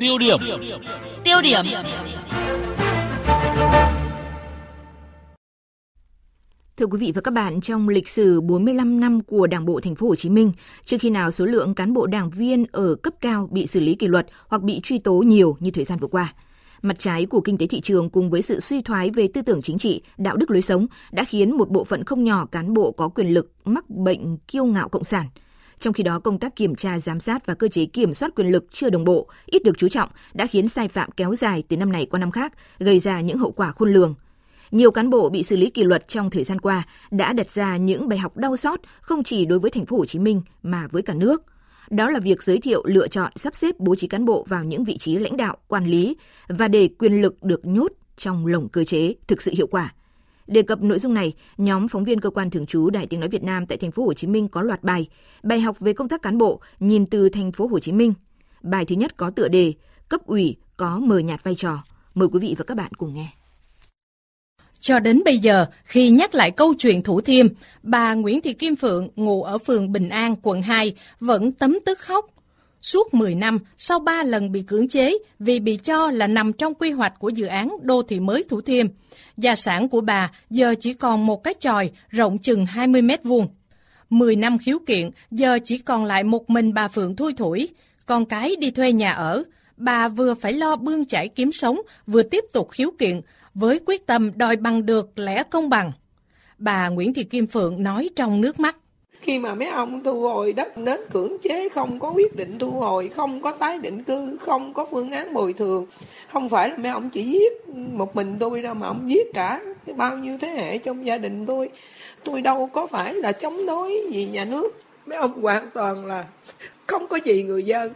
Tiêu điểm. Tiêu điểm. Thưa quý vị và các bạn, trong lịch sử 45 năm của Đảng bộ thành phố Hồ Chí Minh, chưa khi nào số lượng cán bộ đảng viên ở cấp cao bị xử lý kỷ luật hoặc bị truy tố nhiều như thời gian vừa qua. Mặt trái của kinh tế thị trường cùng với sự suy thoái về tư tưởng chính trị, đạo đức lối sống đã khiến một bộ phận không nhỏ cán bộ có quyền lực mắc bệnh kiêu ngạo cộng sản. Trong khi đó, công tác kiểm tra, giám sát và cơ chế kiểm soát quyền lực chưa đồng bộ, ít được chú trọng, đã khiến sai phạm kéo dài từ năm này qua năm khác, gây ra những hậu quả khôn lường. Nhiều cán bộ bị xử lý kỷ luật trong thời gian qua đã đặt ra những bài học đau xót không chỉ đối với thành phố Hồ Chí Minh mà với cả nước. Đó là việc giới thiệu, lựa chọn, sắp xếp bố trí cán bộ vào những vị trí lãnh đạo, quản lý và để quyền lực được nhốt trong lồng cơ chế thực sự hiệu quả. Đề cập nội dung này, nhóm phóng viên cơ quan thường trú Đài Tiếng nói Việt Nam tại thành phố Hồ Chí Minh có loạt bài, bài học về công tác cán bộ nhìn từ thành phố Hồ Chí Minh. Bài thứ nhất có tựa đề cấp ủy có mờ nhạt vai trò. Mời quý vị và các bạn cùng nghe. Cho đến bây giờ, khi nhắc lại câu chuyện Thủ Thiêm, bà Nguyễn Thị Kim Phượng, ngụ ở phường Bình An, quận 2, vẫn tấm tức khóc. Suốt 10 năm, sau 3 lần bị cưỡng chế vì bị cho là nằm trong quy hoạch của dự án đô thị mới Thủ Thiêm, gia sản của bà giờ chỉ còn một cái tròi rộng chừng 20 mét vuông. 10 năm khiếu kiện, giờ chỉ còn lại một mình bà Phượng thui thủi, con cái đi thuê nhà ở. Bà vừa phải lo bươn chải kiếm sống, vừa tiếp tục khiếu kiện, với quyết tâm đòi bằng được lẽ công bằng. Bà Nguyễn Thị Kim Phượng nói trong nước mắt. Khi mà mấy ông thu hồi đất đến cưỡng chế không có quyết định thu hồi, không có tái định cư, không có phương án bồi thường. Không phải là mấy ông chỉ giết một mình tôi đâu mà ông giết cả bao nhiêu thế hệ trong gia đình tôi. Tôi đâu có phải là chống đối gì nhà nước. Mấy ông hoàn toàn là không có gì người dân.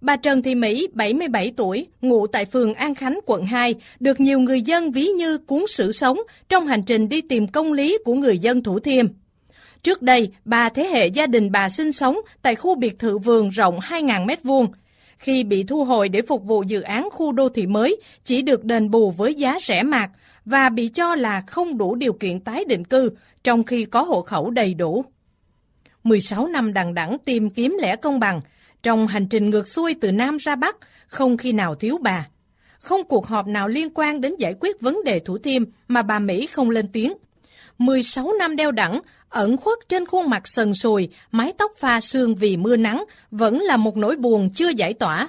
Bà Trần Thị Mỹ, 77 tuổi, ngụ tại phường An Khánh, quận 2, được nhiều người dân ví như cuốn sử sống trong hành trình đi tìm công lý của người dân Thủ Thiêm. Trước đây, ba thế hệ gia đình bà sinh sống tại khu biệt thự vườn rộng 2.000 m2. Khi bị thu hồi để phục vụ dự án khu đô thị mới, chỉ được đền bù với giá rẻ mạt và bị cho là không đủ điều kiện tái định cư, trong khi có hộ khẩu đầy đủ. 16 năm đằng đẵng tìm kiếm lẽ công bằng, trong hành trình ngược xuôi từ Nam ra Bắc, không khi nào thiếu bà. Không cuộc họp nào liên quan đến giải quyết vấn đề Thủ Thiêm mà bà Mỹ không lên tiếng. 16 năm đeo đẳng, ẩn khuất trên khuôn mặt sần sùi, mái tóc pha sương vì mưa nắng, vẫn là một nỗi buồn chưa giải tỏa.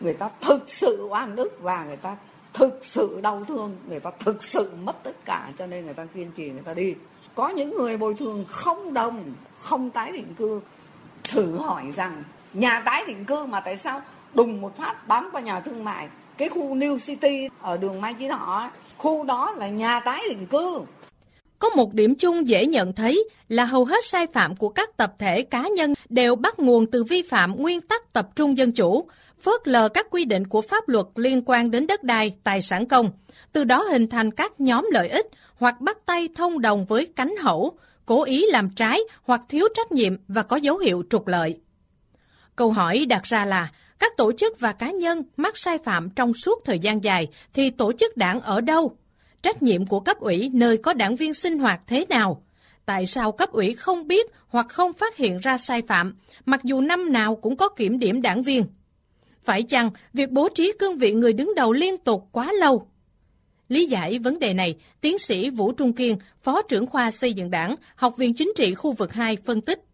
Người ta thực sự oan ức và người ta thực sự đau thương, người ta thực sự mất tất cả cho nên người ta kiên trì người ta đi. Có những người bồi thường không đồng, không tái định cư. Thử hỏi rằng nhà tái định cư mà tại sao đùng một phát bám qua nhà thương mại cái khu New City ở đường Mai Chí Thọ khu đó là nhà tái định cư có một điểm chung dễ nhận thấy là hầu hết sai phạm của các tập thể cá nhân đều bắt nguồn từ vi phạm nguyên tắc tập trung dân chủ, phớt lờ các quy định của pháp luật liên quan đến đất đai, tài sản công, từ đó hình thành các nhóm lợi ích hoặc bắt tay thông đồng với cánh hậu, cố ý làm trái hoặc thiếu trách nhiệm và có dấu hiệu trục lợi. Câu hỏi đặt ra là, các tổ chức và cá nhân mắc sai phạm trong suốt thời gian dài thì tổ chức đảng ở đâu? Trách nhiệm của cấp ủy nơi có đảng viên sinh hoạt thế nào? Tại sao cấp ủy không biết hoặc không phát hiện ra sai phạm, mặc dù năm nào cũng có kiểm điểm đảng viên? Phải chăng việc bố trí cương vị người đứng đầu liên tục quá lâu? Lý giải vấn đề này, tiến sĩ Vũ Trung Kiên, Phó trưởng khoa xây dựng đảng, Học viện Chính trị khu vực 2 phân tích.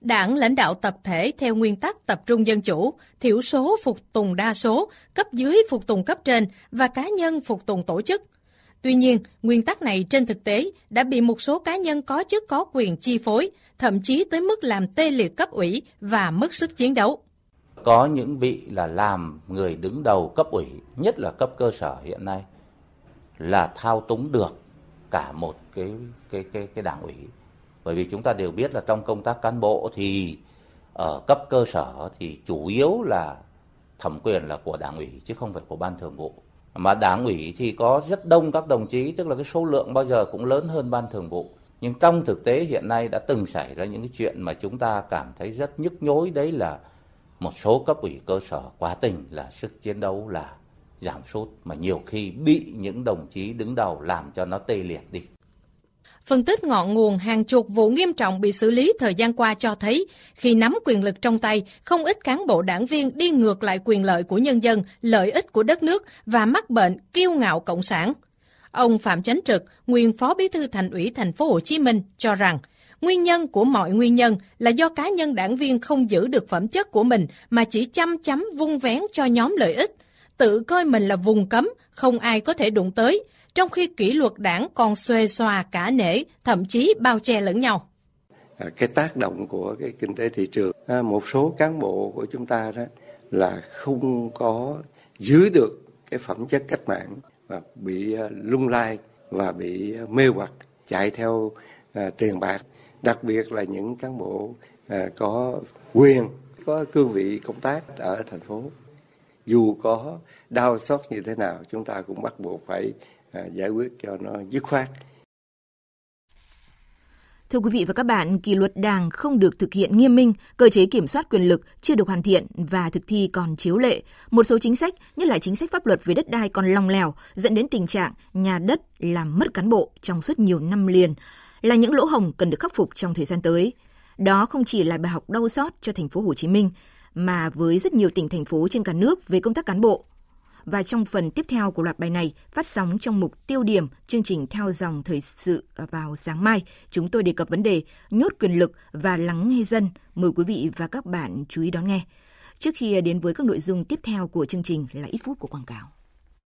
Đảng lãnh đạo tập thể theo nguyên tắc tập trung dân chủ, thiểu số phục tùng đa số, cấp dưới phục tùng cấp trên và cá nhân phục tùng tổ chức. Tuy nhiên, nguyên tắc này trên thực tế đã bị một số cá nhân có chức có quyền chi phối, thậm chí tới mức làm tê liệt cấp ủy và mất sức chiến đấu. Có những vị là làm người đứng đầu cấp ủy, nhất là cấp cơ sở hiện nay, là thao túng được cả một cái cái cái cái đảng ủy bởi vì chúng ta đều biết là trong công tác cán bộ thì ở cấp cơ sở thì chủ yếu là thẩm quyền là của đảng ủy chứ không phải của ban thường vụ mà đảng ủy thì có rất đông các đồng chí, tức là cái số lượng bao giờ cũng lớn hơn ban thường vụ. Nhưng trong thực tế hiện nay đã từng xảy ra những cái chuyện mà chúng ta cảm thấy rất nhức nhối, đấy là một số cấp ủy cơ sở quá tình là sức chiến đấu là giảm sút, mà nhiều khi bị những đồng chí đứng đầu làm cho nó tê liệt đi. Phân tích ngọn nguồn hàng chục vụ nghiêm trọng bị xử lý thời gian qua cho thấy, khi nắm quyền lực trong tay, không ít cán bộ đảng viên đi ngược lại quyền lợi của nhân dân, lợi ích của đất nước và mắc bệnh kiêu ngạo cộng sản. Ông Phạm Chánh Trực, nguyên Phó Bí thư Thành ủy Thành phố Hồ Chí Minh cho rằng, nguyên nhân của mọi nguyên nhân là do cá nhân đảng viên không giữ được phẩm chất của mình mà chỉ chăm chấm vung vén cho nhóm lợi ích, tự coi mình là vùng cấm, không ai có thể đụng tới, trong khi kỷ luật đảng còn xuê xòa cả nể, thậm chí bao che lẫn nhau. À, cái tác động của cái kinh tế thị trường, à, một số cán bộ của chúng ta đó là không có giữ được cái phẩm chất cách mạng và bị à, lung lai và bị mê hoặc chạy theo tiền bạc đặc biệt là những cán bộ có quyền có cương vị công tác ở thành phố dù có đau xót như thế nào chúng ta cũng bắt buộc phải à, giải quyết cho nó dứt khoát. Thưa quý vị và các bạn, kỷ luật đảng không được thực hiện nghiêm minh, cơ chế kiểm soát quyền lực chưa được hoàn thiện và thực thi còn chiếu lệ. Một số chính sách, nhất là chính sách pháp luật về đất đai còn lòng lèo, dẫn đến tình trạng nhà đất làm mất cán bộ trong suốt nhiều năm liền, là những lỗ hồng cần được khắc phục trong thời gian tới. Đó không chỉ là bài học đau xót cho thành phố Hồ Chí Minh, mà với rất nhiều tỉnh thành phố trên cả nước về công tác cán bộ. Và trong phần tiếp theo của loạt bài này, phát sóng trong mục tiêu điểm chương trình theo dòng thời sự vào sáng mai, chúng tôi đề cập vấn đề nhốt quyền lực và lắng nghe dân. Mời quý vị và các bạn chú ý đón nghe. Trước khi đến với các nội dung tiếp theo của chương trình là ít phút của quảng cáo.